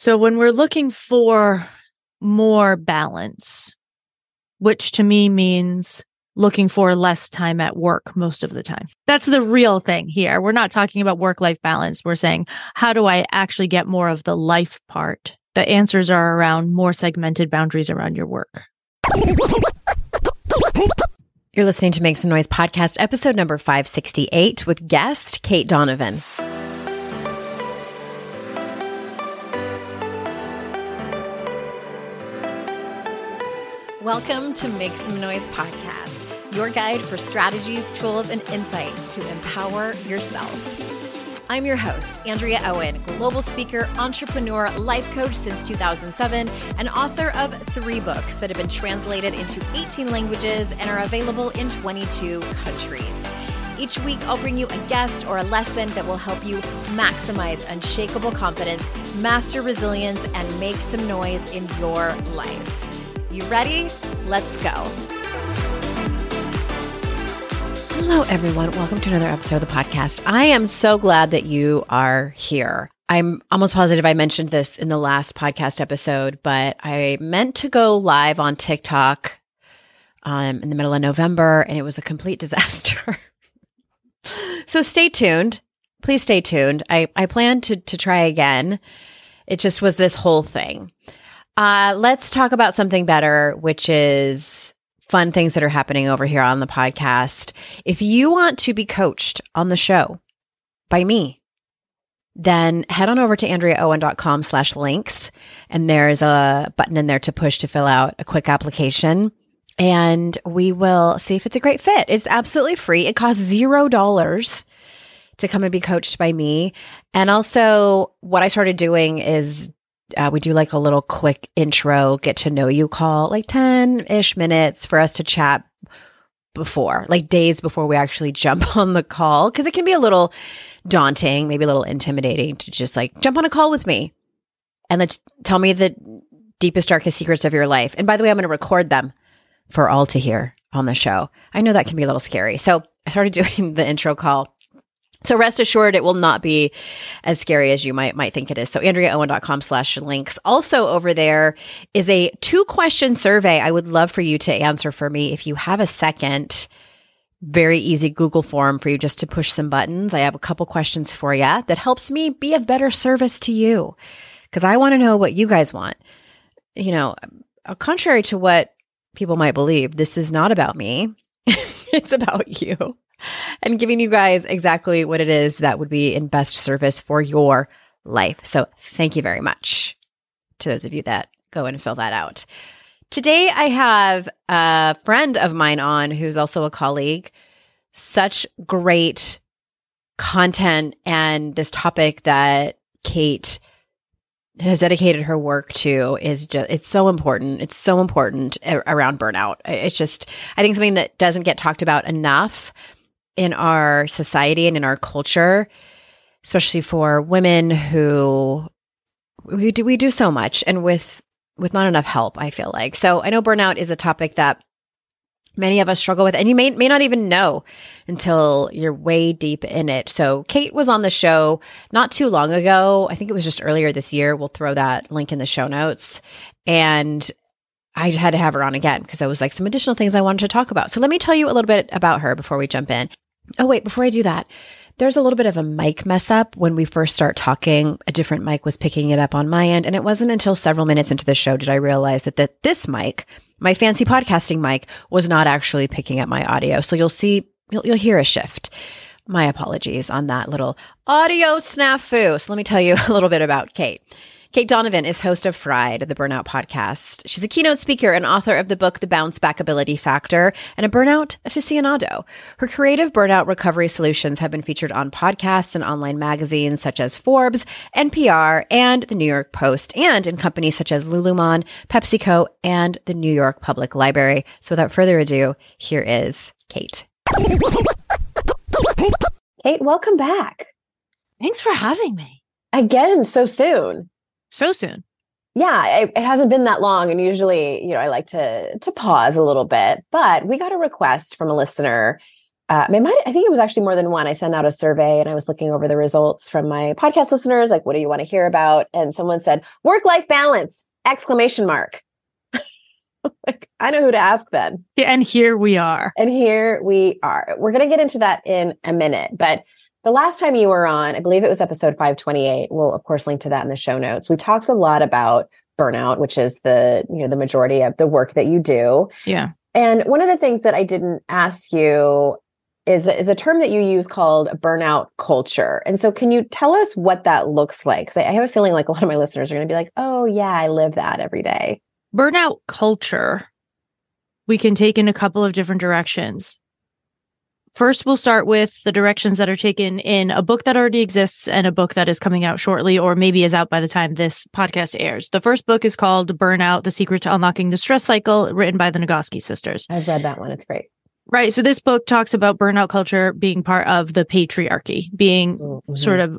So when we're looking for more balance, which to me means looking for less time at work most of the time. That's the real thing here. We're not talking about work life balance. We're saying, how do I actually get more of the life part? The answers are around more segmented boundaries around your work. You're listening to Make Some Noise podcast, episode number 568 with guest Cait Donovan. Welcome to Make Some Noise podcast, your guide for strategies, tools, and insight to empower yourself. I'm your host, Andrea Owen, global speaker, entrepreneur, life coach since 2007, and author of three books that have been translated into 18 languages and are available in 22 countries. Each week, I'll bring you a guest or a lesson that will help you maximize unshakable confidence, master resilience, and make some noise in your life. You ready? Let's go. Hello, everyone. Welcome to another episode of the podcast. I am so glad that you are here. I'm almost positive I mentioned this in the last podcast episode, but I meant to go live on TikTok um, in the middle of November, and it was a complete disaster. so stay tuned. Please stay tuned. I, I plan to to try again. It just was this whole thing. Uh, let's talk about something better, which is fun things that are happening over here on the podcast. If you want to be coached on the show by me, then head on over to andreaowen.com slash links. And there's a button in there to push to fill out a quick application. And we will see if it's a great fit. It's absolutely free. It costs zero dollars to come and be coached by me. And also, what I started doing is uh, we do like a little quick intro, get to know you call, like 10 ish minutes for us to chat before, like days before we actually jump on the call. Cause it can be a little daunting, maybe a little intimidating to just like jump on a call with me and let's tell me the deepest, darkest secrets of your life. And by the way, I'm going to record them for all to hear on the show. I know that can be a little scary. So I started doing the intro call so rest assured, it will not be as scary as you might might think it is. So AndreaOwen.com slash links. Also over there is a two question survey I would love for you to answer for me if you have a second. Very easy Google form for you just to push some buttons. I have a couple questions for you that helps me be of better service to you because I want to know what you guys want. You know, uh, contrary to what people might believe, this is not about me. it's about you and giving you guys exactly what it is that would be in best service for your life. So thank you very much to those of you that go and fill that out. Today I have a friend of mine on who's also a colleague. Such great content and this topic that Cait has dedicated her work to is just it's so important it's so important around burnout it's just i think something that doesn't get talked about enough in our society and in our culture, especially for women who we do we do so much and with with not enough help, I feel like. So I know burnout is a topic that many of us struggle with and you may may not even know until you're way deep in it. So Cait was on the show not too long ago. I think it was just earlier this year. We'll throw that link in the show notes. And I had to have her on again because there was like some additional things I wanted to talk about. So let me tell you a little bit about her before we jump in. Oh, wait, before I do that, there's a little bit of a mic mess up when we first start talking. A different mic was picking it up on my end. And it wasn't until several minutes into the show did I realize that, that this mic, my fancy podcasting mic, was not actually picking up my audio. So you'll see, you'll, you'll hear a shift. My apologies on that little audio snafu. So let me tell you a little bit about Cait. Cait Donovan is host of Fried, the Burnout Podcast. She's a keynote speaker and author of the book The Bounce Back Ability Factor and a burnout aficionado. Her creative burnout recovery solutions have been featured on podcasts and online magazines such as Forbes, NPR, and the New York Post, and in companies such as Lululemon, PepsiCo, and the New York Public Library. So without further ado, here is Cait. Cait, welcome back. Thanks for having me. Again, so soon so soon. Yeah, it, it, hasn't been that long, and usually, you know, I like to to pause a little bit. But we got a request from a listener uh, I, might, I think it was actually more than one. I sent out a survey and I was looking over the results from my podcast listeners. Like, what do you want to hear about? And someone said, work life balance, exclamation mark. like, I know who to ask then. Yeah, and here we are. And here we are. We're going to get into that in a minute. But the last time you were on, I believe it was episode 528. We'll, of course, link to that in the show notes. We talked a lot about burnout, which is the, you know, the majority of the work that you do. Yeah. And one of the things that I didn't ask you is, is a term that you use called burnout culture. And so, can you tell us what that looks like? Because I, I have a feeling like a lot of my listeners are going to be like, oh, yeah, I live that every day. Burnout culture, we can take in a couple of different directions. First, we'll start with the directions that are taken in a book that already exists and a book that is coming out shortly, or maybe is out by the time this podcast airs. The first book is called Burnout The Secret to Unlocking the Stress Cycle, written by the Nagoski sisters. I've read that one. It's great. Right. So this book talks about burnout culture being part of the patriarchy, being mm-hmm. sort of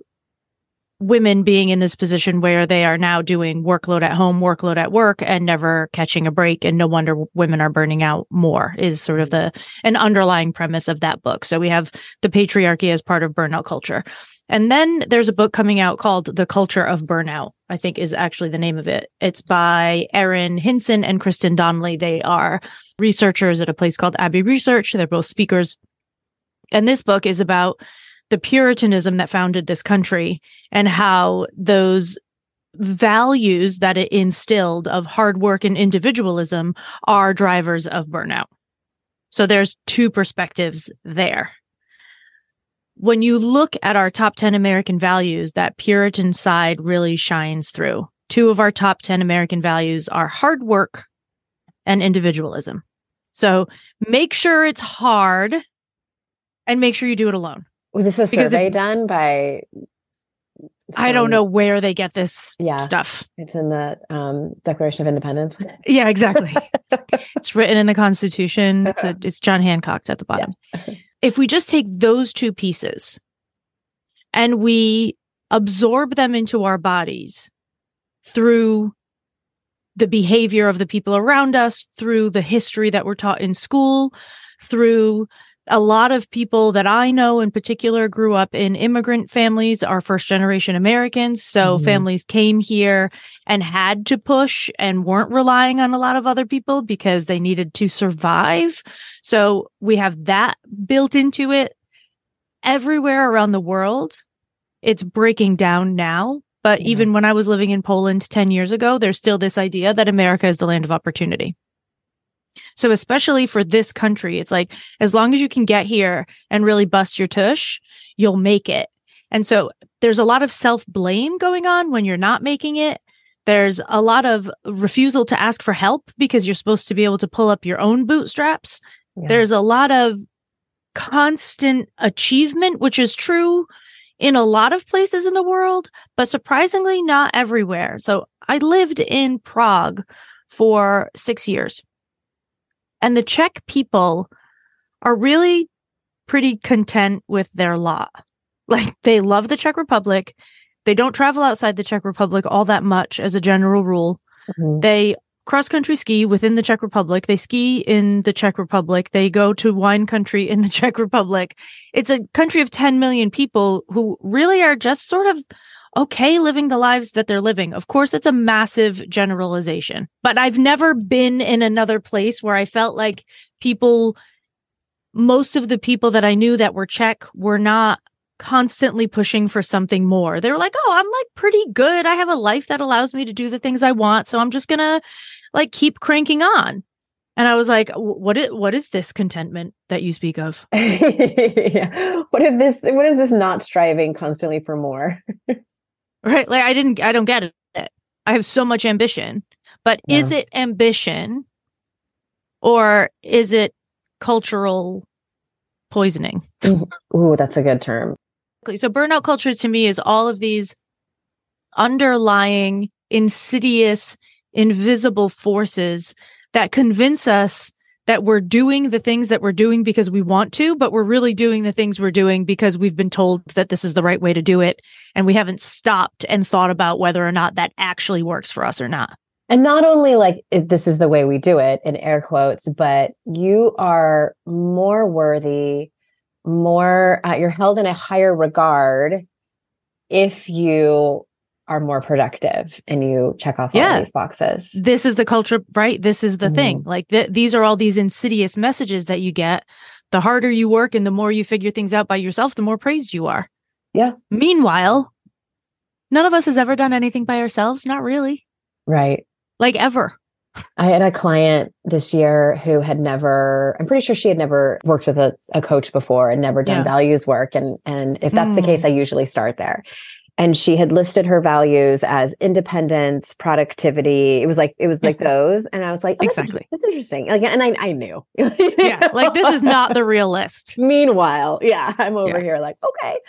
women being in this position where they are now doing workload at home, workload at work, and never catching a break. And no wonder women are burning out more is sort of the an underlying premise of that book. So we have the patriarchy as part of burnout culture. And then there's a book coming out called The Culture of Burnout, I think is actually the name of it. It's by Erin Hinson and Kristen Donnelly. They are researchers at a place called Abbey Research. They're both speakers. And this book is about the Puritanism that founded this country and how those values that it instilled of hard work and individualism are drivers of burnout. So there's two perspectives there. When you look at our top 10 American values, that Puritan side really shines through. Two of our top 10 American values are hard work and individualism. So make sure it's hard and make sure you do it alone. Was this a survey if, done by? Some, I don't know where they get this yeah, stuff. It's in the um, Declaration of Independence. Yeah, exactly. it's written in the Constitution. It's, a, it's John Hancock's at the bottom. Yeah. if we just take those two pieces and we absorb them into our bodies through the behavior of the people around us, through the history that we're taught in school, through a lot of people that I know in particular grew up in immigrant families, are first generation Americans. So mm-hmm. families came here and had to push and weren't relying on a lot of other people because they needed to survive. So we have that built into it everywhere around the world. It's breaking down now. But yeah. even when I was living in Poland 10 years ago, there's still this idea that America is the land of opportunity. So especially for this country, it's like as long as you can get here and really bust your tush, you'll make it. And so there's a lot of self-blame going on when you're not making it. There's a lot of refusal to ask for help because you're supposed to be able to pull up your own bootstraps. Yeah. There's a lot of constant achievement, which is true in a lot of places in the world, but surprisingly not everywhere. So I lived in Prague for six years. And the Czech people are really pretty content with their law. Like they love the Czech Republic. They don't travel outside the Czech Republic all that much as a general rule. Mm-hmm. They cross country ski within the Czech Republic. They ski in the Czech Republic. They go to wine country in the Czech Republic. It's a country of 10 million people who really are just sort of okay living the lives that they're living. Of course, it's a massive generalization, but I've never been in another place where I felt like people, most of the people that I knew that were Czech were not constantly pushing for something more. They were like, "Oh, I'm like pretty good. I have a life that allows me to do the things I want, so I'm just going to like keep cranking on." And I was like, "What is what is this contentment that you speak of?" yeah. What if this what is this not striving constantly for more? right? Like I didn't, I don't get it. I have so much ambition, but yeah. is it ambition or is it cultural poisoning? Ooh, that's a good term. So burnout culture to me is all of these underlying insidious invisible forces that convince us that we're doing the things that we're doing because we want to, but we're really doing the things we're doing because we've been told that this is the right way to do it. And we haven't stopped and thought about whether or not that actually works for us or not. And not only like this is the way we do it in air quotes, but you are more worthy more, uh, you're held in a higher regard if you are more productive and you check off all these boxes. This is the culture, right? This is the Mhm. thing. Like th- these are all these insidious messages that you get. The harder you work and the more you figure things out by yourself, the more praised you are. Yeah. Meanwhile, none of us has ever done anything by ourselves. Not really. Right. Like ever. I had a client this year who had never, I'm pretty sure she had never worked with a, a coach before and never done Yeah. values work. And, and if that's the Mm. case, I usually start there. And she had listed her values as independence, productivity. It was like, it was like those. And I was like, oh, that's, Exactly. that's interesting. Like, and I, I knew. Yeah. Like this is not the real list. Meanwhile, yeah, I'm over Yeah. here like, okay.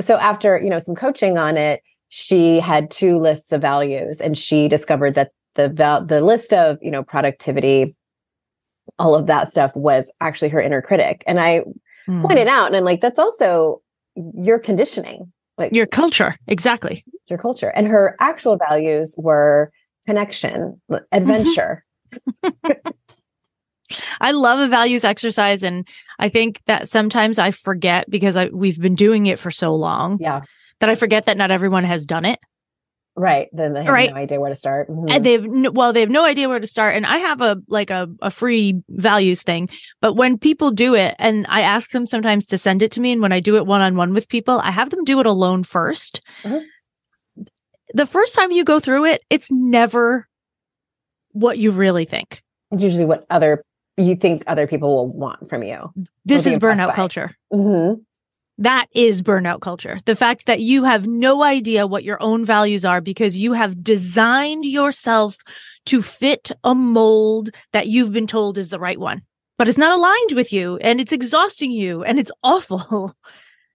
So after, you know, some coaching on it, she had two lists of values and she discovered that the val- the list of, you know, productivity all of that stuff was actually her inner critic. And I Mm. pointed out and I'm like that's also your conditioning, like Your culture. Exactly. your culture. And her actual values were connection, adventure. I love a values exercise. And I think that sometimes I forget because I, we've been doing it for so long Yeah. that I forget that not everyone has done it. Right. Then they have Right. no idea where to start. Mhm. and they've n- well they have no idea where to start and i have a like a, a free values thing but when people do it and i ask them sometimes to send it to me and when i do it one-on-one with people i have them do it alone 1st Uh-huh. the first time you go through it it's never what you really think It's usually what other you think other people will want from you. this is burnout by. culture Mm-hmm. That is burnout culture. The fact that you have no idea what your own values are because you have designed yourself to fit a mold that you've been told is the right one, but it's not aligned with you and it's exhausting you and it's awful.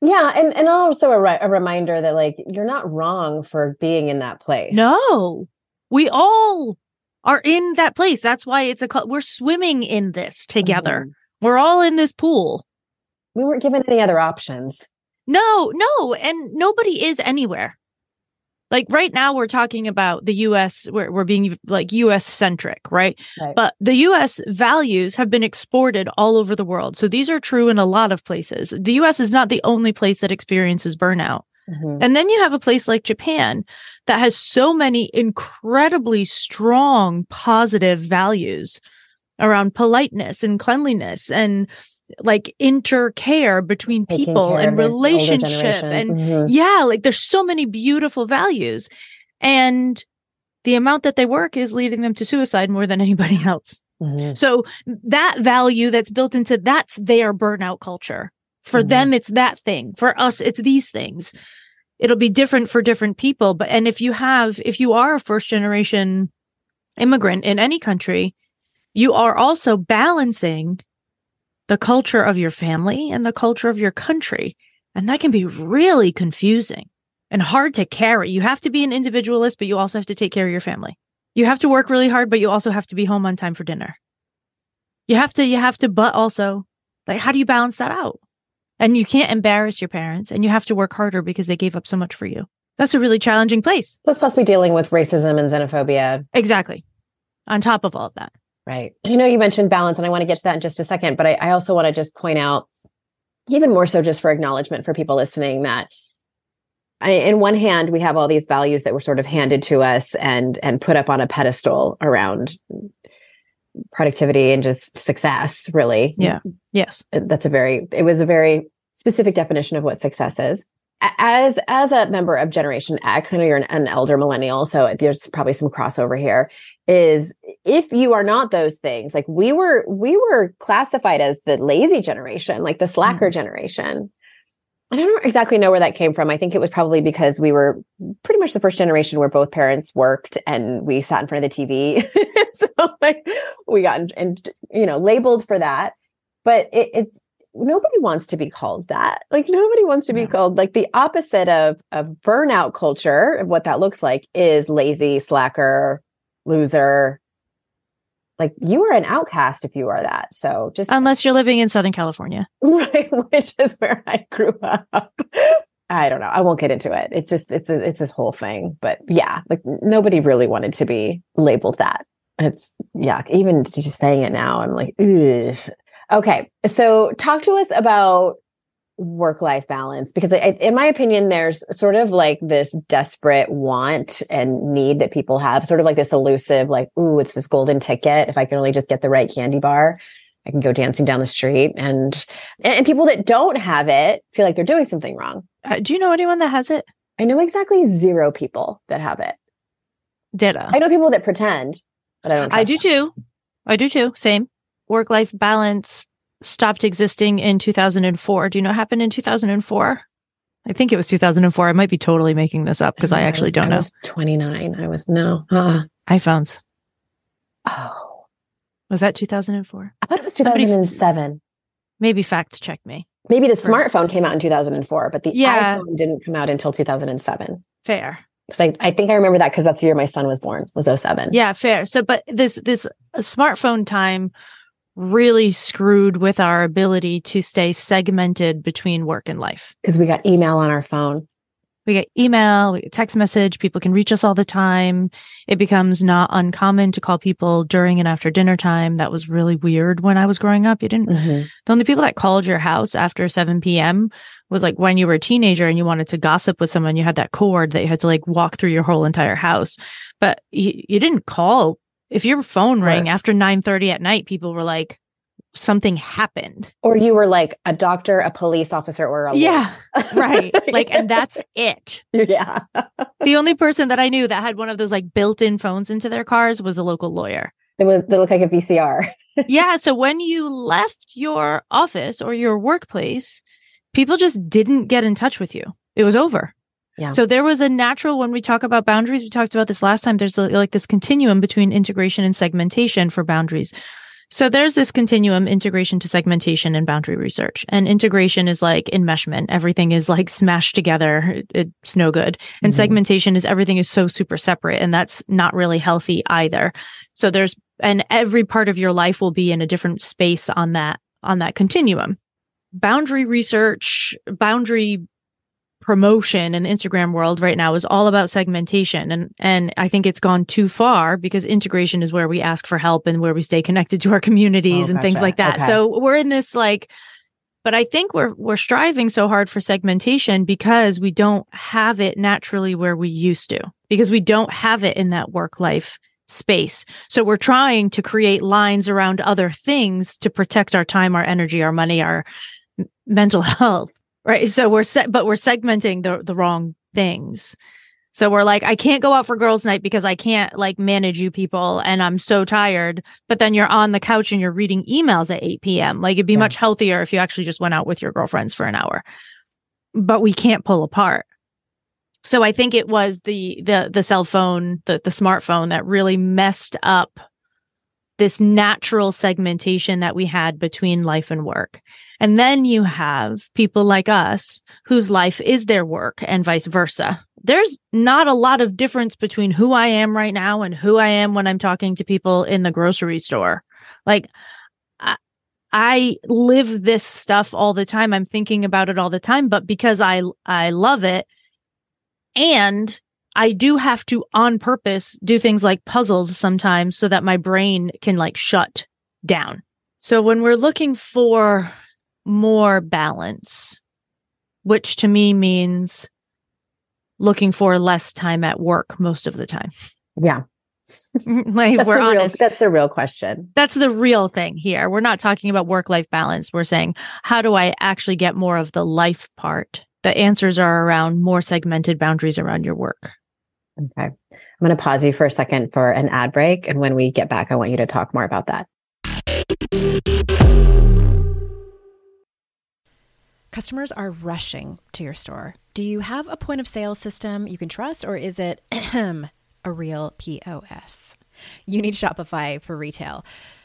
Yeah, and and also a, re- a reminder that like you're not wrong for being in that place. No, we all are in that place. That's why it's a, we're swimming in this together. Mhm. We're all in this pool. We weren't given any other options. No, no, and nobody is anywhere. Like right now, we're talking about the U.S. We're we're being like U.S. centric, right? Right. But the U.S. values have been exported all over the world, so these are true in a lot of places. The U.S. is not the only place that experiences burnout, Mhm. and then you have a place like Japan that has so many incredibly strong positive values around politeness and cleanliness and like intercare between Taking people and of the older relationship and Mhm. yeah like there's so many beautiful values and the amount that they work is leading them to suicide more than anybody else Mhm. so that value that's built into that's their burnout culture for Mhm. them it's that thing for us it's these things it'll be different for different people but and if you have if you are a first generation immigrant in any country you are also balancing the culture of your family and the culture of your country. And that can be really confusing and hard to carry. You have to be an individualist but you also have to take care of your family. You have to work really hard but you also have to be home on time for dinner. You have to you have to but also like how do you balance that out? And you can't embarrass your parents and you have to work harder because they gave up so much for you. That's a really challenging place. Plus, possibly dealing with racism and xenophobia. exactly. On top of all of that Right. I know you mentioned balance, and I want to get to that in just a second, but I, I also want to just point out, even more so just for acknowledgement for people listening, that I, in one hand, we have all these values that were sort of handed to us and and put up on a pedestal around productivity and just success, really. Yeah. yes uh, That's a very, it was a very specific definition of what success is. As as a member of Generation X, I know you're an, an elder millennial, so there's probably some crossover here. Is if you are not those things, like we were, we were classified as the lazy generation, like the slacker mm-hmm. generation. I don't exactly know where that came from. I think it was probably because we were pretty much the first generation where both parents worked and we sat in front of the TV. so like we got and, you know labeled for that. But it, it's nobody wants to be called that. Like nobody wants to be Yeah. called like the opposite of of burnout culture. And what that looks like is lazy, slacker, loser. Like you are an outcast if you are that. So just unless you're living in southern california right, which is where I grew up. I don't know. I won't get into it. It's just it's a, it's this whole thing. But yeah, like nobody really wanted to be labeled that. It's yeah. Even just saying it now, I'm like, Ugh. okay. So talk to us about work life balance because I, in my opinion there's sort of like this desperate want and need that people have sort of like this elusive like ooh it's this golden ticket. If i can only just get the right candy bar i can go dancing down the street. And and, people that don't have it feel like they're doing something wrong. Uh, do you know anyone that has it? I know exactly zero people that have it. Ditto. I know people that pretend but i don't i do them. too. I do too. Same. Work life balance stopped existing in 2004. Do you know what happened in 2004? I think it was 2004. I might be totally making this up because I, I, actually was, don't I know. Was 29. I was no. Uh, iPhones. Oh. Was that 2004? I thought it was 2007. Somebody, maybe fact check me. Maybe the First. smartphone came out in 2004, but the yeah. iPhone didn't come out until 2007. Fair. Because I, I think I remember that because that's the year my son was born, was 07. Yeah, fair. So, but this, this smartphone time really screwed with our ability to stay segmented between work and life. Because we got email on our phone. We get email, we get text message, people can reach us all the time. It becomes not uncommon to call people during and after dinner time. That was really weird when I was growing up. You didn't, mm-hmm. the only people that called your house after 7 p.m. was like when you were a teenager and you wanted to gossip with someone, you had that cord that you had to like walk through your whole entire house. But you, you didn't call if your phone rang right. after 9 30 at night, people were like, something happened. Or you were like a doctor, a police officer, or a Yeah. right. Like, and that's it. Yeah. the only person that I knew that had one of those like built-in phones into their cars was a local lawyer. It was they looked like a VCR. yeah. So when you left your office or your workplace, people just didn't get in touch with you. It was over. Yeah. So there was a natural when we talk about boundaries, we talked about this last time. There's a, like this continuum between integration and segmentation for boundaries. So there's this continuum integration to segmentation and boundary research. And integration is like enmeshment. Everything is like smashed together. It's no good. And mm-hmm. segmentation is everything is so super separate and that's not really healthy either. So there's and every part of your life will be in a different space on that on that continuum. Boundary research, boundary promotion in the Instagram world right now is all about segmentation and and I think it's gone too far because integration is where we ask for help and where we stay connected to our communities oh, and gotcha. things like that. Okay. So we're in this like but I think we're we're striving so hard for segmentation because we don't have it naturally where we used to because we don't have it in that work life space. So we're trying to create lines around other things to protect our time, our energy, our money, our mental health right? So we're set but we're segmenting the the wrong things. So we're like i can't go out for girls night because i can't like manage you people and i'm so tired. But then you're on the couch and you're reading emails at 8 p.m like it'd be yeah. much healthier if you actually just went out with your girlfriends for an hour. But we can't pull apart. So i think it was the the the cell phone the the smartphone that really messed up this natural segmentation that we had between life and work. And then you have people like us whose life is their work and vice versa. There's not a lot of difference between who I am right now and who I am when I'm talking to people in the grocery store. Like, I, live this stuff all the time. I'm thinking about it all the time, but because I I love it and I do have to on purpose do things like puzzles sometimes so that my brain can like shut down. So when we're looking for more balance, which to me means looking for less time at work most of the time. Yeah. like that's we're honest. That's the real question. That's the real thing here. We're not talking about work life balance. We're saying, how do I actually get more of the life part? The answers are around more segmented boundaries around your work. Okay. I'm going to pause you for a second for an ad break. And when we get back, I want you to talk more about that. Customers are rushing to your store. Do you have a point of sale system you can trust, or is it a real POS? You need Shopify for retail.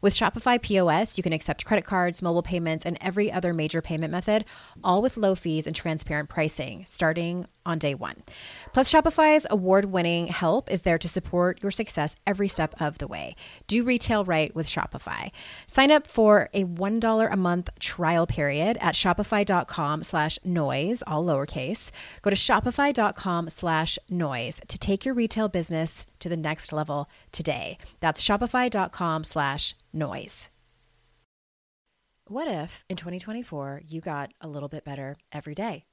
With Shopify POS, you can accept credit cards, mobile payments, and every other major payment method, all with low fees and transparent pricing, starting on day one. Plus, Shopify's award winning help is there to support your success every step of the way. Do retail right with Shopify. Sign up for a $1 a month trial period at shopify.com slash noise, all lowercase. Go to shopify.com slash noise to take your retail business to the next level today. That's shopify.com slash noise. What if in 2024 you got a little bit better every day?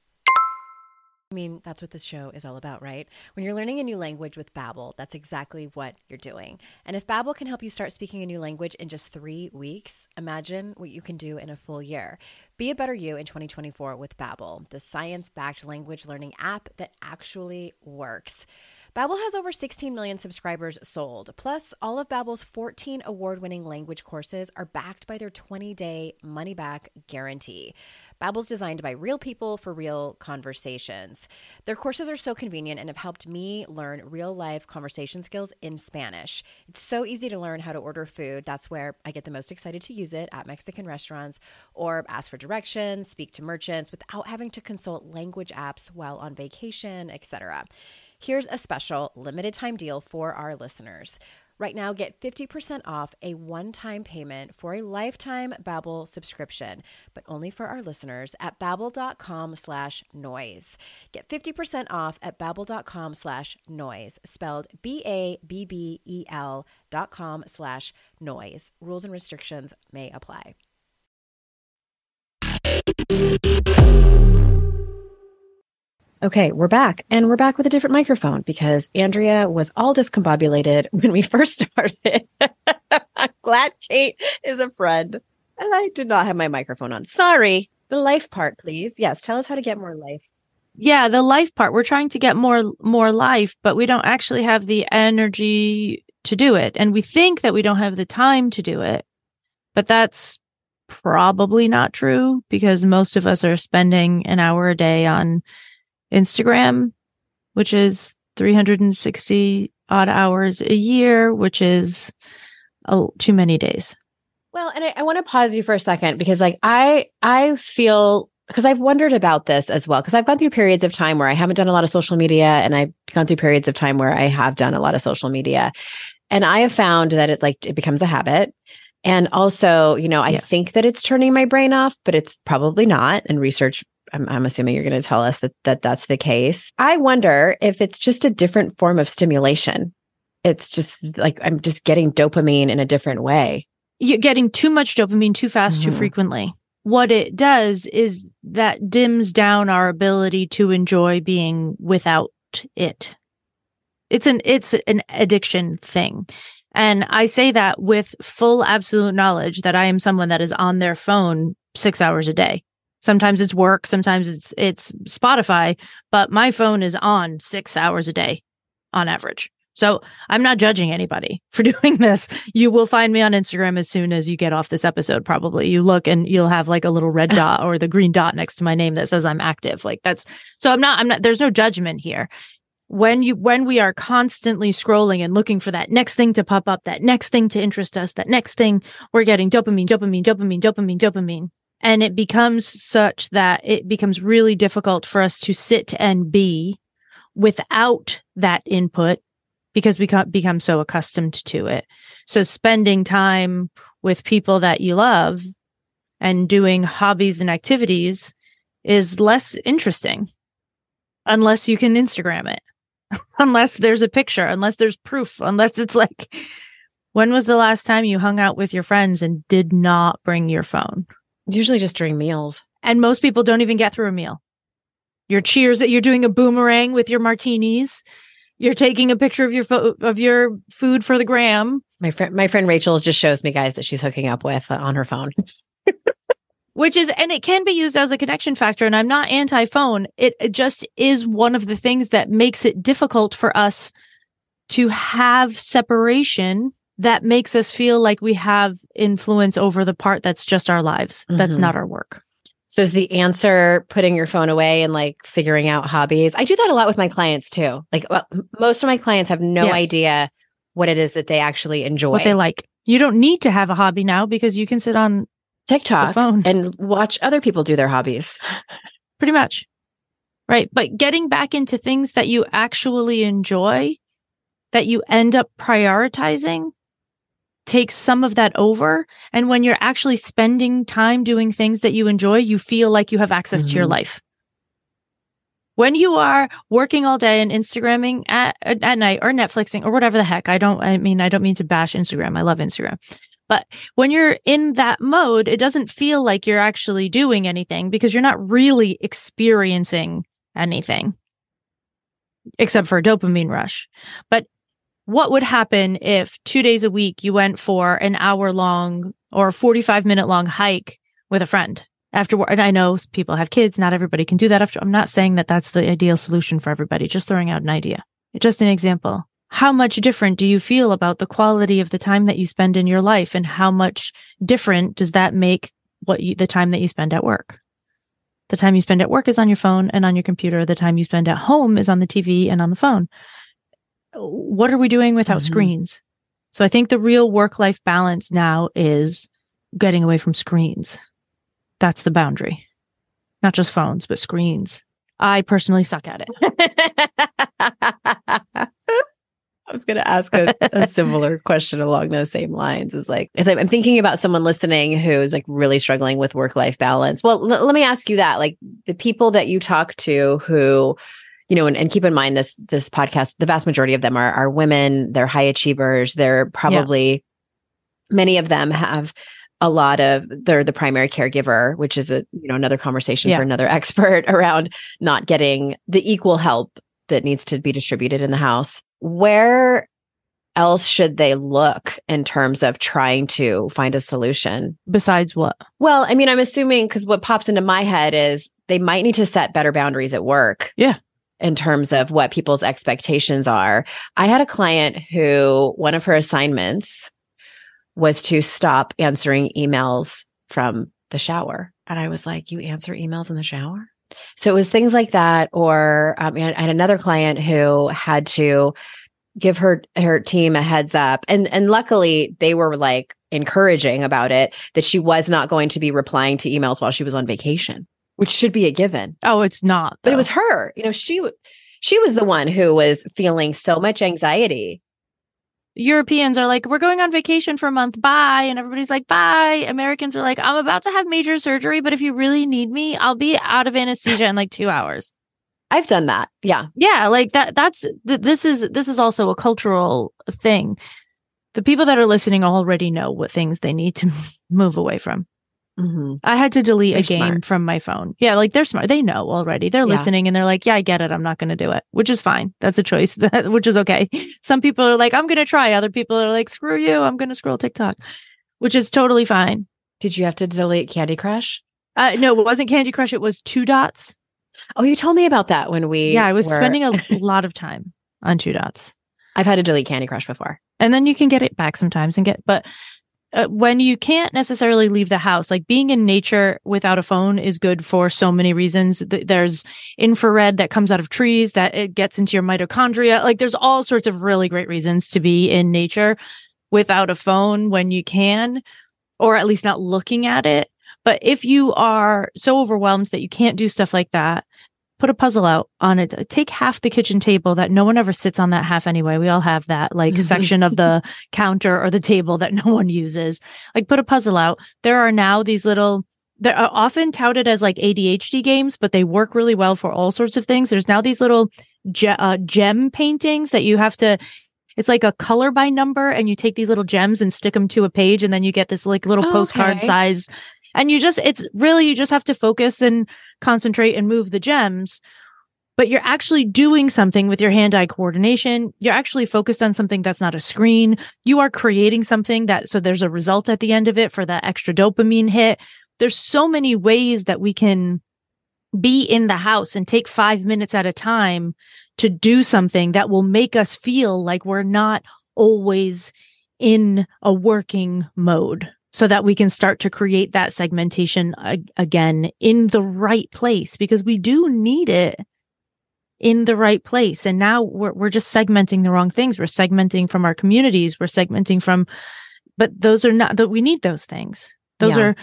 I mean, that's what this show is all about, right? When you're learning a new language with Babbel, that's exactly what you're doing. And if Babbel can help you start speaking a new language in just 3 weeks, imagine what you can do in a full year. Be a better you in 2024 with Babbel, the science-backed language learning app that actually works. Babbel has over 16 million subscribers sold. Plus, all of Babbel's 14 award-winning language courses are backed by their 20-day money-back guarantee. Babbel's designed by real people for real conversations. Their courses are so convenient and have helped me learn real-life conversation skills in Spanish. It's so easy to learn how to order food. That's where I get the most excited to use it at Mexican restaurants or ask for directions, speak to merchants without having to consult language apps while on vacation, etc. Here's a special limited time deal for our listeners. Right now, get 50% off a one-time payment for a lifetime Babbel subscription, but only for our listeners at babbel.com slash noise. Get 50% off at babbel.com slash noise, spelled B-A-B-B-E-L dot com slash noise. Rules and restrictions may apply. Okay, we're back. And we're back with a different microphone because Andrea was all discombobulated when we first started. I'm glad Cait is a friend. And I did not have my microphone on. Sorry. The life part, please. Yes, tell us how to get more life. Yeah, the life part. We're trying to get more more life, but we don't actually have the energy to do it. And we think that we don't have the time to do it. But that's probably not true because most of us are spending an hour a day on Instagram, which is 360 odd hours a year, which is a, too many days. Well, and I, I want to pause you for a second because like I I feel because I've wondered about this as well because I've gone through periods of time where I haven't done a lot of social media and I've gone through periods of time where I have done a lot of social media. And I have found that it like it becomes a habit. And also, you know, I yes. think that it's turning my brain off, but it's probably not. And research I'm, I'm assuming you're going to tell us that, that that's the case. I wonder if it's just a different form of stimulation. It's just like I'm just getting dopamine in a different way. You're getting too much dopamine too fast, mm-hmm. too frequently. What it does is that dims down our ability to enjoy being without it. It's an it's an addiction thing. And I say that with full absolute knowledge that I am someone that is on their phone 6 hours a day. Sometimes it's work, sometimes it's it's Spotify, but my phone is on 6 hours a day on average. So I'm not judging anybody for doing this. You will find me on Instagram as soon as you get off this episode, probably. You look and you'll have like a little red dot or the green dot next to my name that says I'm active. Like that's so I'm not, I'm not, there's no judgment here. When you, when we are constantly scrolling and looking for that next thing to pop up, that next thing to interest us, that next thing, we're getting dopamine, dopamine, dopamine, dopamine, dopamine. And it becomes such that it becomes really difficult for us to sit and be without that input because we become so accustomed to it. So spending time with people that you love and doing hobbies and activities is less interesting unless you can Instagram it, unless there's a picture, unless there's proof, unless it's like, when was the last time you hung out with your friends and did not bring your phone? Usually just during meals. And most people don't even get through a meal. Your cheers that you're doing a boomerang with your martinis. You're taking a picture of your fo- of your food for the gram. My friend, my friend Rachel just shows me guys that she's hooking up with uh, on her phone. Which is, and it can be used as a connection factor. And I'm not anti phone. It, it just is one of the things that makes it difficult for us to have separation that makes us feel like we have influence over the part that's just our lives. Mm-hmm. That's not our work. So is the answer putting your phone away and like figuring out hobbies? I do that a lot with my clients too. Like well, most of my clients have no yes. idea what it is that they actually enjoy. What they like. You don't need to have a hobby now because you can sit on TikTok phone. and watch other people do their hobbies. pretty much. Right. But getting back into things that you actually enjoy, that you end up prioritizing, takes some of that over. And when you're actually spending time doing things that you enjoy, you feel like you have access to your Mhm. life. When you are working all day and Instagramming at, at night or Netflixing or whatever the heck, I don't, I mean, I don't mean to bash Instagram. I love Instagram. But when you're in that mode, it doesn't feel like you're actually doing anything because you're not really experiencing anything except for a dopamine rush. But what would happen if two days a week you went for an hour long or 45 minute long hike with a friend after? And I know people have kids. Not everybody can do that after. I'm not saying that that's the ideal solution for everybody, just throwing out an idea. Just an example. How much different do you feel about the quality of the time that you spend in your life and how much different does that make what you, the time that you spend at work? The time you spend at work is on your phone and on your computer. The time you spend at home is on the TV and on the phone. What are we doing without Mhm. screens? So I think the real work life balance now is getting away from screens. That's the boundary. Not just phones, but screens. I personally suck at it. I was going to ask a, a similar question along those same lines. Is like, as I'm thinking about someone listening who's like really struggling with work life balance. Well, l- let me ask you that. Like the people that you talk to who, you know, and, and keep in mind this this podcast, the vast majority of them are are women. They're high achievers. They're probably many of them have a lot of they're the primary caregiver which is a you know another conversation Yeah. for another expert around not getting the equal help that needs to be distributed in the house where else should they look in terms of trying to find a solution Besides what? well i mean i'm assuming because what pops into my head is they might need to set better boundaries at work Yeah. In terms of what people's expectations are i had a client who one of her assignments was to stop answering emails from the shower. And I was like, You answer emails in the shower? So it was things like that. Or um, I had another client who had to give her her team a heads up and and luckily they were like encouraging about it that she was not going to be replying to emails while she was on vacation which should be a given Oh, it's not. but it was her you know she she was the one who was feeling so much anxiety Europeans are like, we're going on vacation for a month. Bye. And everybody's like, bye. Americans are like, I'm about to have major surgery, but if you really need me, I'll be out of anesthesia in like two hours. i've done that yeah Yeah. Like that, that's, th- this is, this is also a cultural thing. The people that are listening already know what things they need to move away from. I had to delete They're a game smart. from my phone. Yeah, like they're smart. They know already. They're Yeah. listening and they're like, "Yeah, I get it. I'm not going to do it," which is fine. That's a choice, that, which is okay. Some people are like, "I'm going to try." Other people are like, "Screw you. I'm going to scroll TikTok," which is totally fine. did you have to delete candy crush Uh, no, it wasn't Candy Crush. It was Two Dots. oh you told me about that when we yeah, I was were- spending a lot of time on Two Dots, i've had to delete candy crush before and then you can get it back sometimes and get, but. Uh, when you can't necessarily leave the house, like being in nature without a phone is good for so many reasons. Th- There's infrared that comes out of trees that it gets into your mitochondria. Like there's all sorts of really great reasons to be in nature without a phone when you can, or at least not looking at it. But if you are so overwhelmed that you can't do stuff like that, put a puzzle out on it. Take half the kitchen table that no one ever sits on that half anyway. We all have that like section of the counter or the table that no one uses. Like put a puzzle out. There are now these little they're uh, often touted as like ADHD games, but they work really well for all sorts of things. There's now these little ge- uh, gem paintings that you have to. It's like a color by number, and you take these little gems and stick them to a page, and then you get this like little Oh, postcard okay. size. And you just, it's really, you just have to focus and concentrate and move the gems. But you're actually doing something with your hand eye coordination. You're actually focused on something that's not a screen. You are creating something that, so there's a result at the end of it for that extra dopamine hit there's so many ways that we can be in the house and take five minutes at a time to do something that will make us feel like we're not always in a working mode so that we can start to create that segmentation a- again in the right place because we do need it in the right place and now we're we're just segmenting the wrong things we're segmenting from our communities we're segmenting from but those are not that we need those things. Those Yeah. are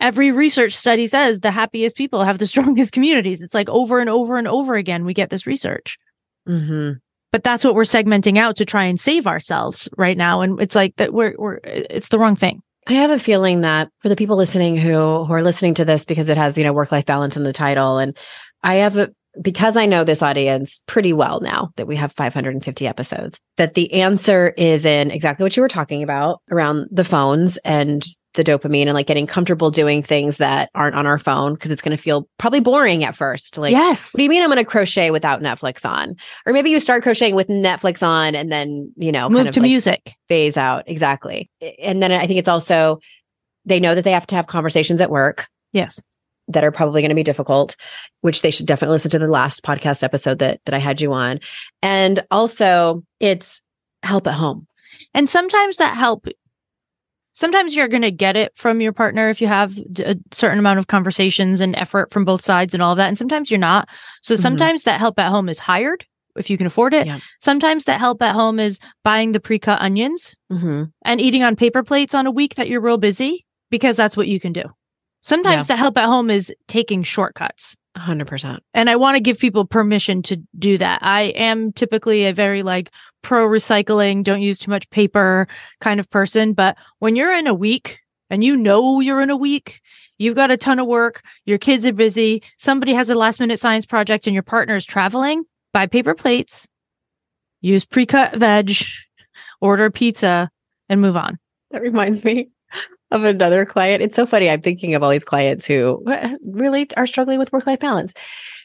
every research study says the happiest people have the strongest communities. It's like over and over and over again we get this research. hmm But that's what we're segmenting out to try and save ourselves right now and it's like that we're we're it's the wrong thing. I have a feeling that for the people listening who who are listening to this because it has you know work life balance in the title, and I have a because I know this audience pretty well now that we have 550 episodes, that the answer is in exactly what you were talking about around the phones and the dopamine and like getting comfortable doing things that aren't on our phone because it's going to feel probably boring at first. Like, yes. what do you mean I'm going to crochet without Netflix on? Or maybe you start crocheting with Netflix on and then, you know, Move kind of to like music. phase out. Exactly. And then I think it's also, they know that they have to have conversations at work Yes. that are probably going to be difficult, which they should definitely listen to the last podcast episode that that I had you on. And also it's help at home. And sometimes that help sometimes you're going to get it from your partner if you have a certain amount of conversations and effort from both sides and all that and sometimes you're not. So Mhm. sometimes that help at home is hired if you can afford it. Yeah. Sometimes that help at home is buying the pre-cut onions Mm-hmm. and eating on paper plates on a week that you're real busy because that's what you can do. Sometimes the help at home is taking shortcuts. Hundred percent. And I want to give people permission to do that. I am typically a very like pro recycling, don't use too much paper kind of person. But when you're in a week and you know you're in a week, you've got a ton of work, your kids are busy, somebody has a last minute science project, and your partner is traveling, buy paper plates, use pre cut veg, order pizza, and move on. That reminds me of another client. It's so funny. I'm thinking of all these clients who really are struggling with work life balance.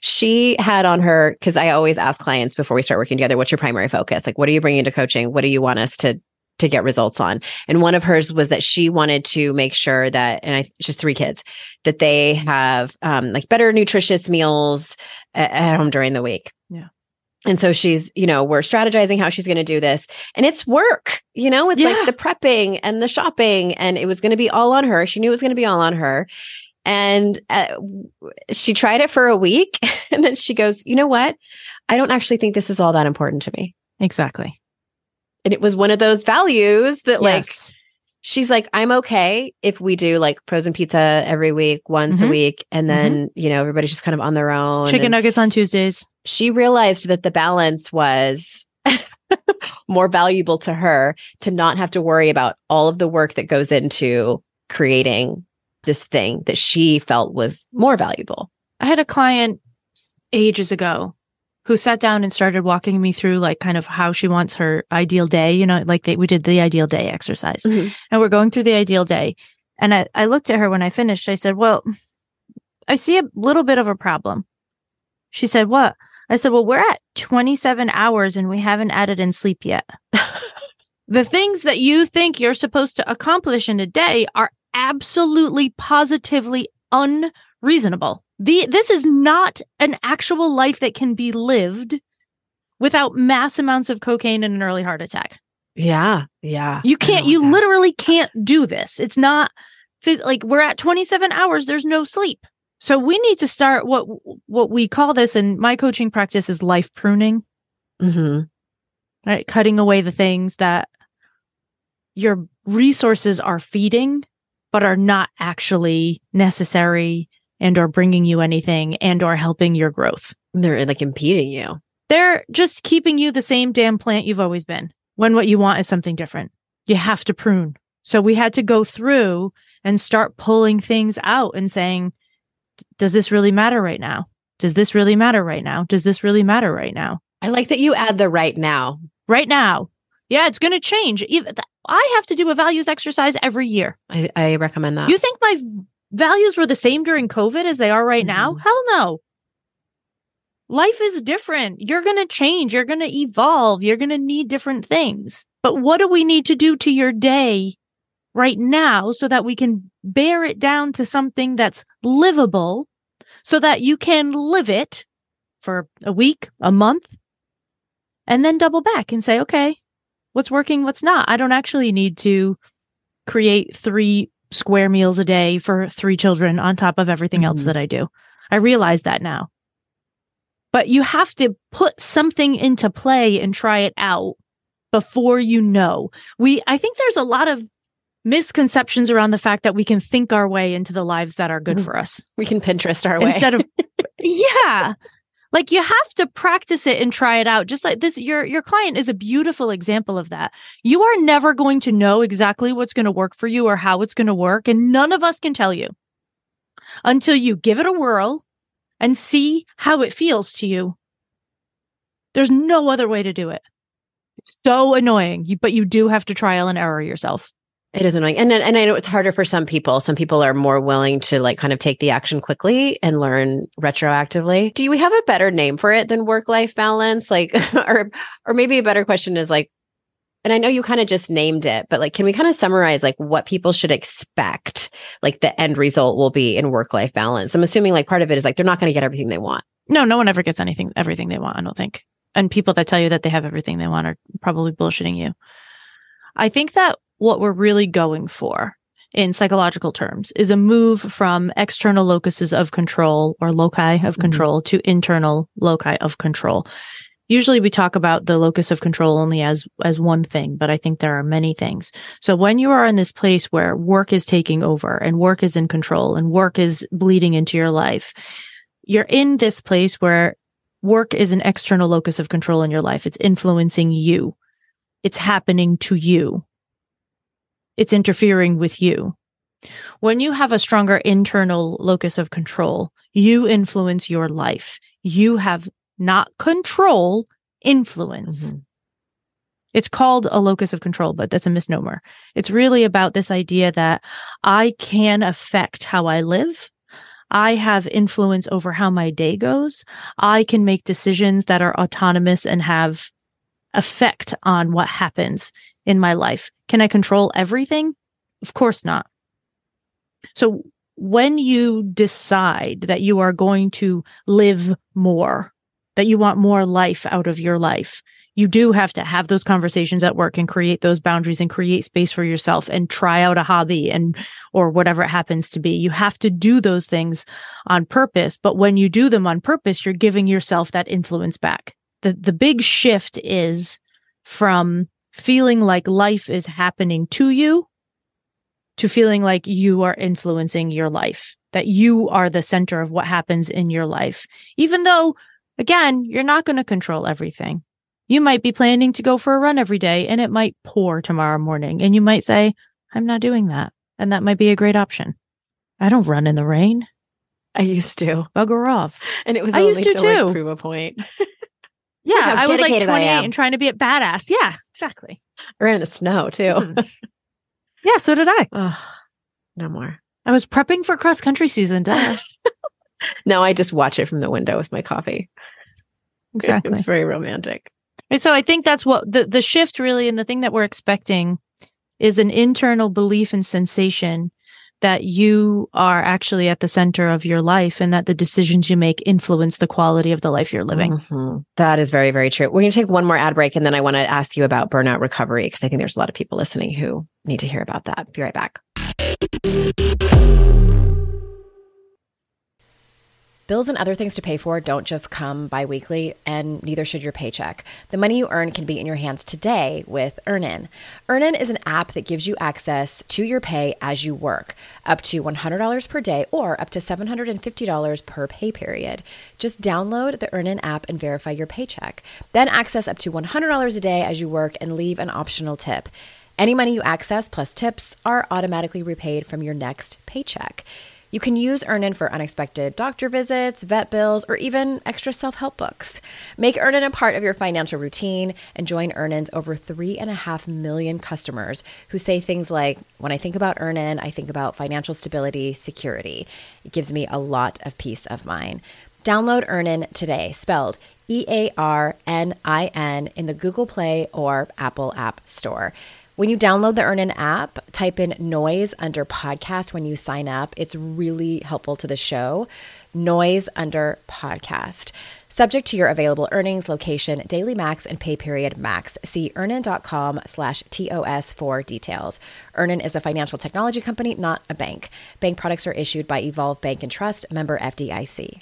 She had on her, because I always ask clients before we start working together, what's your primary focus? Like, what are you bringing to coaching? What do you want us to? To get results on. And one of hers was that she wanted to make sure that, and I, she's three kids, that they have um, like better nutritious meals at, at home during the week. Yeah. And so she's, you know, we're strategizing how she's going to do this. And it's work, you know, it's Yeah. like the prepping and the shopping. And it was going to be all on her. She knew it was going to be all on her. And uh, she tried it for a week. And then she goes, you know what? I don't actually think this is all that important to me. Exactly. And it was one of those values that, like, Yes. She's like, I'm okay if we do like frozen pizza every week, once a Mhm. week. And then, you know, everybody's just kind of on their own. chicken and- nuggets on Tuesdays. she realized that the balance was more valuable to her to not have to worry about all of the work that goes into creating this thing that she felt was more valuable. I had a client ages ago who sat down and started walking me through like kind of how she wants her ideal day, you know, like they, we did the ideal day exercise. Mhm. And we're going through the ideal day. And I, I looked at her when I finished. I said, Well, I see a little bit of a problem. She said, What? I said, Well, we're at 27 hours and we haven't added in sleep yet. the things that you think you're supposed to accomplish in a day are absolutely positively unreasonable. The this is not an actual life that can be lived without mass amounts of cocaine and an early heart attack. Yeah. Yeah. You can't, you literally can't do this. It's not like we're at 27 hours, there's no sleep. So we need to start what what we call this in my coaching practice is life pruning, hmm right? Cutting away the things that your resources are feeding but are not actually necessary and or bringing you anything and or helping your growth. They're like impeding you. They're just keeping you the same damn plant you've always been when what you want is something different. You have to prune. So we had to go through and start pulling things out and saying, does this really matter right now? Does this really matter right now? Does this really matter right now? I like that you add the right now. Right now. Yeah, it's going to change. I have to do a values exercise every year. I, I recommend that. You think my values were the same during COVID as they are right now? Mhm. Hell no. Life is different. You're going to change. You're going to evolve. You're going to need different things. But what do we need to do to your day right now so that we can bear it down to something that's livable so that you can live it for a week, a month, and then double back and say, okay, what's working, what's not? I don't actually need to create three square meals a day for three children on top of everything else Mhm. that I do. I realize that now. But you have to put something into play and try it out before you know. We I think there's a lot of misconceptions around the fact that we can think our way into the lives that are good Mhm. for us We can Pinterest our way. instead of yeah like you have to practice it and try it out. Just like this your your client is a beautiful example of that. You are never going to know exactly what's going to work for you or how it's going to work and none of us can tell you until you give it a whirl and see how it feels to you. There's no other way to do it. It's so annoying but you do have to trial and error yourself It is annoying. And and I know it's harder for some people. Some people are more willing to like kind of take the action quickly and learn retroactively. Do we have a better name for it than work life balance? Like or or maybe a better question is like and I know you kind of just named it, but like can we kind of summarize like what people should expect like the end result will be in work life balance? I'm assuming like part of it is like they're not going to get everything they want. No, no one ever gets anything, everything they want, I don't think. And people that tell you that they have everything they want are probably bullshitting you. I think that what we're really going for in psychological terms is a move from external locuses of control or loci of Mhm. control to internal loci of control. Usually we talk about the locus of control only as as one thing, but I think there are many things. So when you are in this place where work is taking over and work is in control and work is bleeding into your life, you're in this place where work is an external locus of control in your life. It's influencing you. It's happening to you. It's interfering with you. When you have a stronger internal locus of control, you influence your life. You have not control, influence. Mm-hmm. It's called a locus of control, but that's a misnomer. It's really about this idea that I can affect how I live. I have influence over how my day goes. I can make decisions that are autonomous and have effect on what happens in my life. Can I control everything? Of course not. So when you decide that you are going to live more, that you want more life out of your life, you do have to have those conversations at work and create those boundaries and create space for yourself and try out a hobby and or whatever it happens to be. You have to do those things on purpose, but when you do them on purpose, you're giving yourself that influence back. The the big shift is from feeling like life is happening to you to feeling like you are influencing your life, that you are the center of what happens in your life. Even though again, you're not going to control everything. You might be planning to go for a run every day and it might pour tomorrow morning. And you might say, I'm not doing that. And that might be a great option. I don't run in the rain. I used to. Bugger off. And it was I only used to to like prove a point. Yeah. I was like 28 and trying to be a badass. Yeah, exactly. I ran in the snow too. yeah, so did I. No more. I was prepping for cross country season. Duh. No, I just watch it from the window with my coffee. exactly. It's very romantic. And so I think that's what the, the shift really and the thing that we're expecting is an internal belief and sensation that you are actually at the center of your life and that the decisions you make influence the quality of the life you're living. Mhm. That is very, very true. We're going to take one more ad break and then I want to ask you about burnout recovery because I think there's a lot of people listening who need to hear about that. Be right back. Bills and other things to pay for don't just come bi-weekly, and neither should your paycheck. The money you earn can be in your hands today with Earnin. Earnin is an app that gives you access to your pay as you work, up to $100 per day or up to $750 per pay period. Just download the Earnin app and verify your paycheck. Then access up to $100 a day as you work and leave an optional tip. Any money you access plus tips are automatically repaid from your next paycheck. You can use Earnin for unexpected doctor visits, vet bills, or even extra self help books. Make Earnin a part of your financial routine and join Earnin's over three and a half million customers who say things like, When I think about Earnin, I think about financial stability, security. It gives me a lot of peace of mind. Download Earnin today, spelled E A R N I N, in the Google Play or Apple App Store. When you download the Earnin app, type in noise under podcast when you sign up. It's really helpful to the show. Noise under podcast. Subject to your available earnings, location, daily max, and pay period max. See earnin.com slash TOS for details. Earnin is a financial technology company, not a bank. Bank products are issued by Evolve Bank and Trust, member FDIC.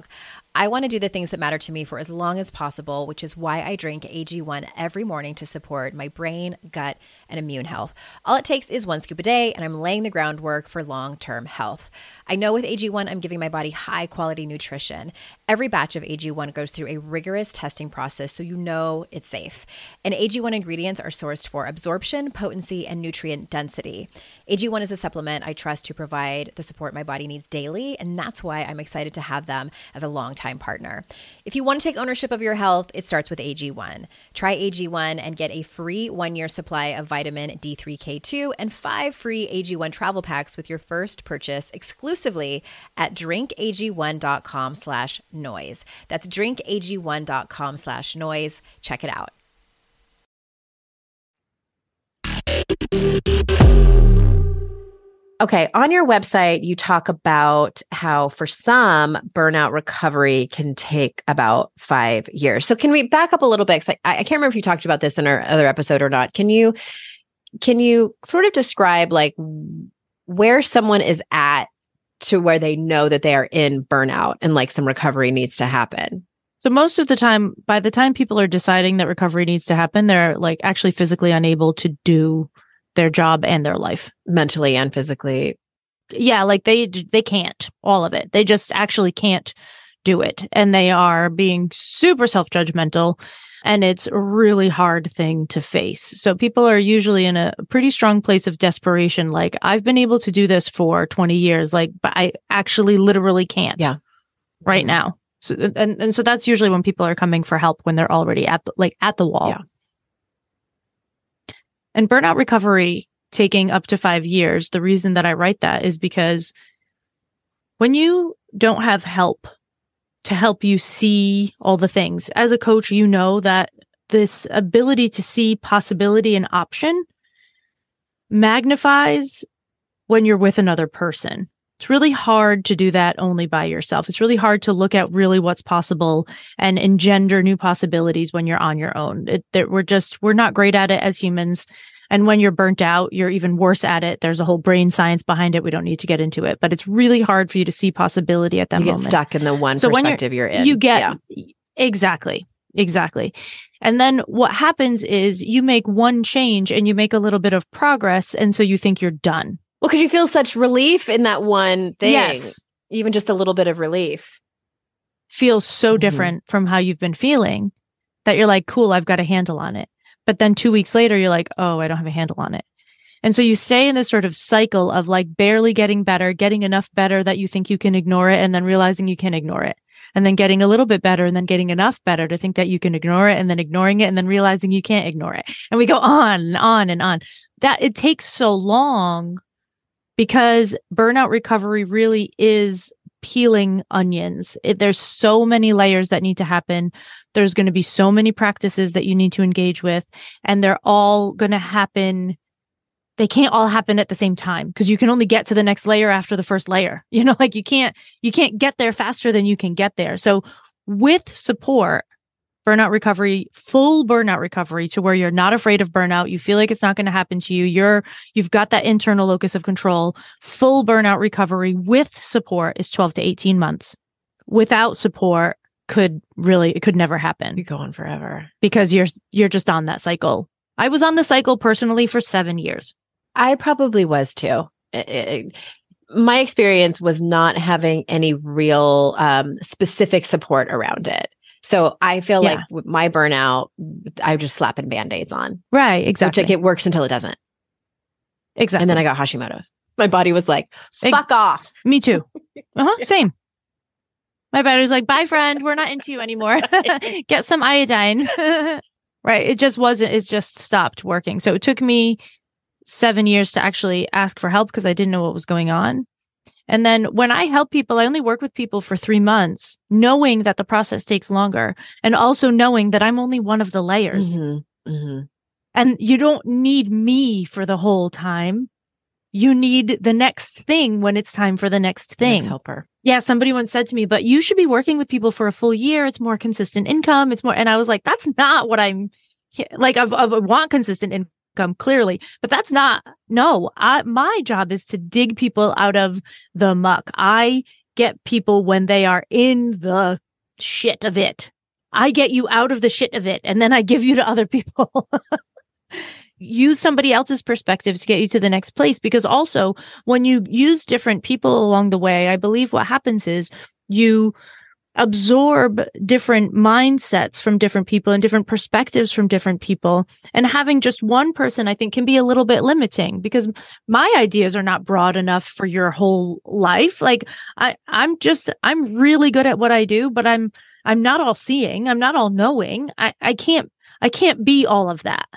dog. I want to do the things that matter to me for as long as possible, which is why I drink AG1 every morning to support my brain, gut, and immune health. All it takes is one scoop a day, and I'm laying the groundwork for long term health. I know with AG1, I'm giving my body high quality nutrition. Every batch of AG1 goes through a rigorous testing process so you know it's safe. And AG1 ingredients are sourced for absorption, potency, and nutrient density. AG1 is a supplement I trust to provide the support my body needs daily, and that's why I'm excited to have them as a longtime partner. If you want to take ownership of your health, it starts with AG1. Try AG1 and get a free one year supply of vitamin D3K2 and five free AG1 travel packs with your first purchase exclusively exclusively at drinkag1.com slash noise. That's drinkag1.com slash noise. Check it out. Okay, on your website, you talk about how for some burnout recovery can take about five years. So, can we back up a little bit? I, I can't remember if you talked about this in our other episode or not. Can you can you sort of describe like where someone is at to where they know that they are in burnout and like some recovery needs to happen. So most of the time, by the time people are deciding that recovery needs to happen, they're like actually physically unable to do their job and their life mentally and physically. Yeah, like they they can't all of it. They just actually can't do it and they are being super self-judgmental and it's a really hard thing to face. So people are usually in a pretty strong place of desperation. Like, I've been able to do this for 20 years, like, but I actually literally can't. Yeah. Right mm-hmm. now. So, and, and so that's usually when people are coming for help when they're already at the, like at the wall. Yeah. And burnout recovery taking up to five years. The reason that I write that is because when you don't have help to help you see all the things. As a coach, you know that this ability to see possibility and option magnifies when you're with another person. It's really hard to do that only by yourself. It's really hard to look at really what's possible and engender new possibilities when you're on your own. It, we're just, we're not great at it as humans. And when you're burnt out, you're even worse at it. There's a whole brain science behind it. We don't need to get into it, but it's really hard for you to see possibility at that you moment. get stuck in the one so perspective you're, you're, in. You get yeah. exactly, exactly. And then what happens is you make one change and you make a little bit of progress. And so you think you're done. Well, because you feel such relief in that one thing. Yes. Even just a little bit of relief feels so mm-hmm. different from how you've been feeling that you're like, cool, I've got a handle on it. But then two weeks later, you're like, oh, I don't have a handle on it. And so you stay in this sort of cycle of like barely getting better, getting enough better that you think you can ignore it, and then realizing you can ignore it. And then getting a little bit better, and then getting enough better to think that you can ignore it, and then ignoring it, and then realizing you can't ignore it. And we go on and on and on. That it takes so long because burnout recovery really is peeling onions. It, there's so many layers that need to happen. There's going to be so many practices that you need to engage with, and they're all going to happen. They can't all happen at the same time because you can only get to the next layer after the first layer. You know, like you can't you can't get there faster than you can get there. So with support, burnout recovery, full burnout recovery to where you're not afraid of burnout. You feel like it's not going to happen to you. You're, you've got that internal locus of control. Full burnout recovery with support is 12 to 18 months. Without support could really, it could never happen. You go on forever because you're, you're just on that cycle. I was on the cycle personally for seven years. I probably was too. It, it, my experience was not having any real um, specific support around it. So I feel yeah. like with my burnout, I'm just slapping band-aids on. Right. Exactly. Which like it works until it doesn't. Exactly. And then I got Hashimoto's. My body was like, fuck off. Me too. Uh-huh. Same. My body was like, bye, friend. We're not into you anymore. Get some iodine. right. It just wasn't, it just stopped working. So it took me seven years to actually ask for help because I didn't know what was going on. And then when I help people, I only work with people for three months, knowing that the process takes longer and also knowing that I'm only one of the layers. Mm-hmm. Mm-hmm. And you don't need me for the whole time. You need the next thing when it's time for the next thing. Next helper. Yeah, somebody once said to me, but you should be working with people for a full year. It's more consistent income. It's more, and I was like, that's not what I'm like. I've, I want consistent income clearly, but that's not, no, I, my job is to dig people out of the muck. I get people when they are in the shit of it. I get you out of the shit of it and then I give you to other people. use somebody else's perspective to get you to the next place. Because also, when you use different people along the way, I believe what happens is you absorb different mindsets from different people and different perspectives from different people. And having just one person, I think, can be a little bit limiting because my ideas are not broad enough for your whole life. Like I, I'm just, I'm really good at what I do, but I'm, I'm not all seeing. I'm not all knowing. I, I can't, I can't be all of that.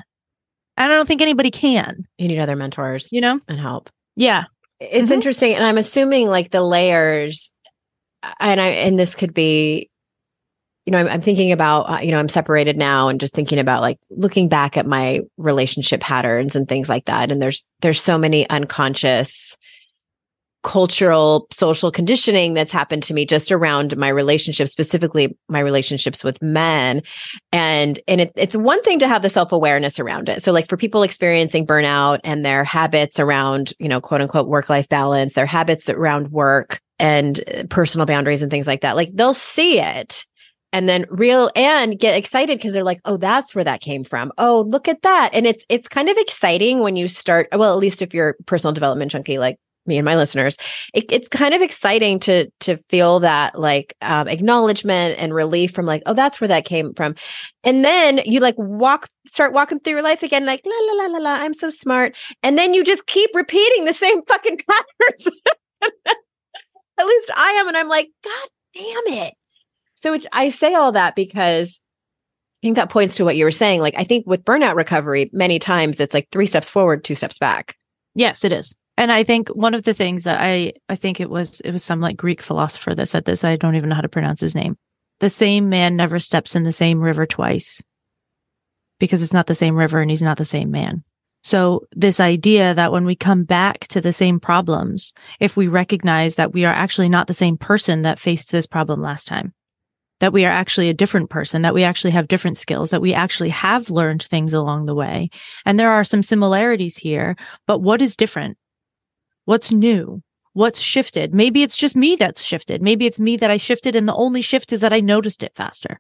And I don't think anybody can. You need other mentors, you know, and help. Yeah. It's mm-hmm. interesting. And I'm assuming like the layers, and I, and this could be, you know, I'm, I'm thinking about, uh, you know, I'm separated now and just thinking about like looking back at my relationship patterns and things like that. And there's, there's so many unconscious cultural social conditioning that's happened to me just around my relationships specifically my relationships with men. And and it, it's one thing to have the self-awareness around it. So like for people experiencing burnout and their habits around you know quote unquote work life balance their habits around work and uh, personal boundaries and things like that like they'll see it and then real and get excited because they're like oh that's where that came from. Oh look at that. And it's it's kind of exciting when you start well at least if you're personal development junkie like me and my listeners it, it's kind of exciting to to feel that like um, acknowledgement and relief from like oh that's where that came from and then you like walk start walking through your life again like la la la la la i'm so smart and then you just keep repeating the same fucking patterns at least i am and i'm like god damn it so i say all that because I think that points to what you were saying. Like, I think with burnout recovery, many times it's like three steps forward, two steps back. Yes, it is. And I think one of the things that I I think it was it was some like Greek philosopher that said this. I don't even know how to pronounce his name. The same man never steps in the same river twice because it's not the same river and he's not the same man. So this idea that when we come back to the same problems, if we recognize that we are actually not the same person that faced this problem last time, that we are actually a different person, that we actually have different skills, that we actually have learned things along the way. And there are some similarities here, but what is different? What's new? What's shifted? Maybe it's just me that's shifted. Maybe it's me that I shifted and the only shift is that I noticed it faster.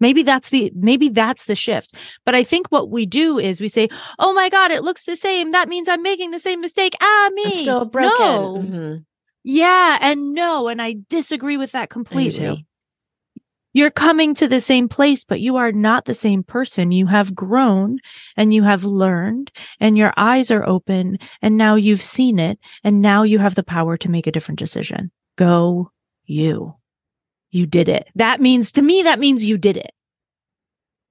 Maybe that's the maybe that's the shift. But I think what we do is we say, "Oh my god, it looks the same. That means I'm making the same mistake." Ah, me. I'm still broken. No. Mm-hmm. Yeah, and no, and I disagree with that completely. You're coming to the same place, but you are not the same person. You have grown and you have learned and your eyes are open and now you've seen it and now you have the power to make a different decision. Go you. You did it. That means to me, that means you did it.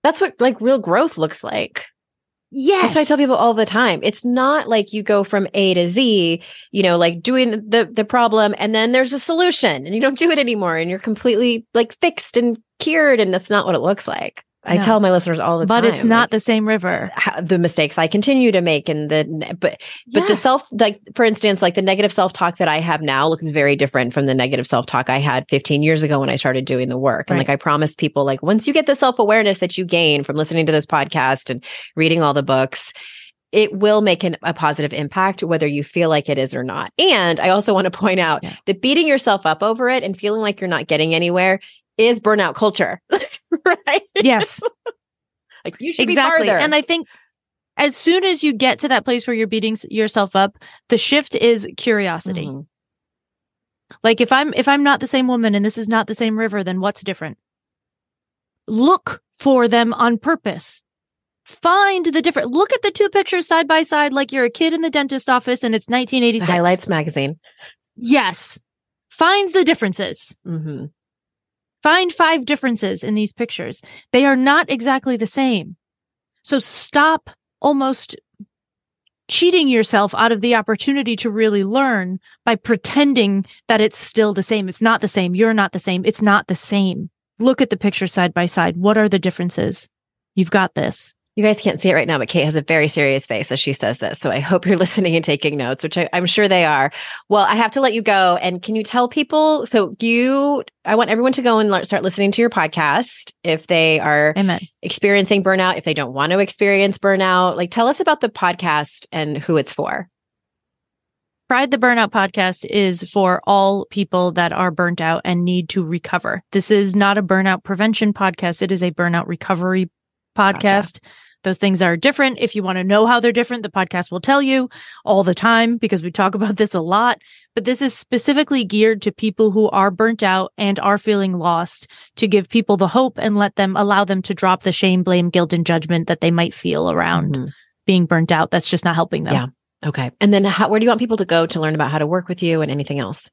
That's what like real growth looks like. Yes. That's what I tell people all the time. It's not like you go from A to Z, you know, like doing the the problem and then there's a solution and you don't do it anymore and you're completely like fixed and cured and that's not what it looks like. I tell my listeners all the but time. But it's not like, the same river. the mistakes I continue to make and the but but yeah. the self like for instance like the negative self-talk that I have now looks very different from the negative self-talk I had 15 years ago when I started doing the work. And like I promised people like once you get the self-awareness that you gain from listening to this podcast and reading all the books, it will make an, a positive impact whether you feel like it is or not. And I also want to point out yeah. that beating yourself up over it and feeling like you're not getting anywhere is burnout culture. right? Yes. like you should exactly. be farther. And I think as soon as you get to that place where you're beating yourself up, the shift is curiosity. Mm-hmm. Like if I'm if I'm not the same woman and this is not the same river, then what's different? Look for them on purpose. Find the different. Look at the two pictures side by side, like you're a kid in the dentist office and it's 1986. Highlights magazine. Yes. Find the differences. Mm-hmm. Find five differences in these pictures. They are not exactly the same. So stop almost cheating yourself out of the opportunity to really learn by pretending that it's still the same. It's not the same. You're not the same. It's not the same. Look at the picture side by side. What are the differences? You've got this. You guys can't see it right now, but Cait has a very serious face as she says this. So I hope you're listening and taking notes, which I, am sure they are. Well, I have to let you go. And can you tell people? So you, I want everyone to go and start listening to your podcast if they are Amen. experiencing burnout, if they don't want to experience burnout. Like, tell us about the podcast and who it's for. Fried the Burnout podcast is for all people that are burnt out and need to recover. This is not a burnout prevention podcast. It is a burnout recovery podcast. Gotcha. Those things are different. If you want to know how they're different, the podcast will tell you all the time because we talk about this a lot. But this is specifically geared to people who are burnt out and are feeling lost to give people the hope and let them allow them to drop the shame, blame, guilt, and judgment that they might feel around mm-hmm. being burnt out. That's just not helping them. Yeah. Okay. And then how, where do you want people to go to learn about how to work with you and anything else?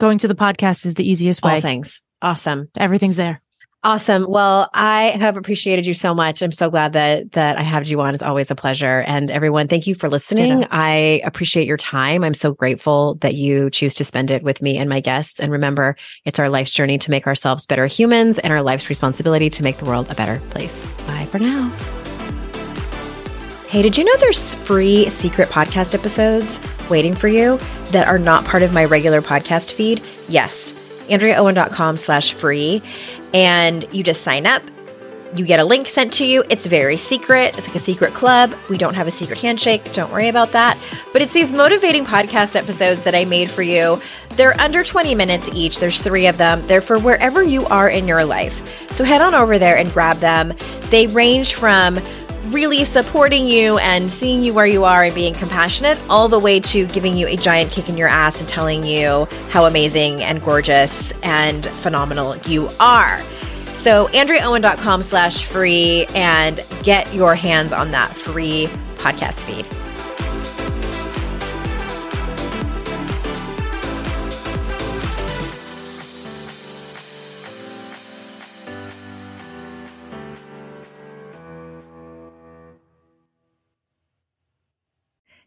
Going to the podcast is the easiest way. All things. Awesome. Everything's there. Awesome. Well, I have appreciated you so much. I'm so glad that that I have you on. It's always a pleasure. And everyone, thank you for listening. Ditto. I appreciate your time. I'm so grateful that you choose to spend it with me and my guests. And remember, it's our life's journey to make ourselves better humans and our life's responsibility to make the world a better place. Bye for now. Hey, did you know there's free secret podcast episodes waiting for you that are not part of my regular podcast feed? Yes. AndreaOwen.com slash free and you just sign up. You get a link sent to you. It's very secret. It's like a secret club. We don't have a secret handshake. Don't worry about that. But it's these motivating podcast episodes that I made for you. They're under 20 minutes each. There's three of them. They're for wherever you are in your life. So head on over there and grab them. They range from really supporting you and seeing you where you are and being compassionate, all the way to giving you a giant kick in your ass and telling you how amazing and gorgeous and phenomenal you are. So AndreaOwen.com slash free and get your hands on that free podcast feed.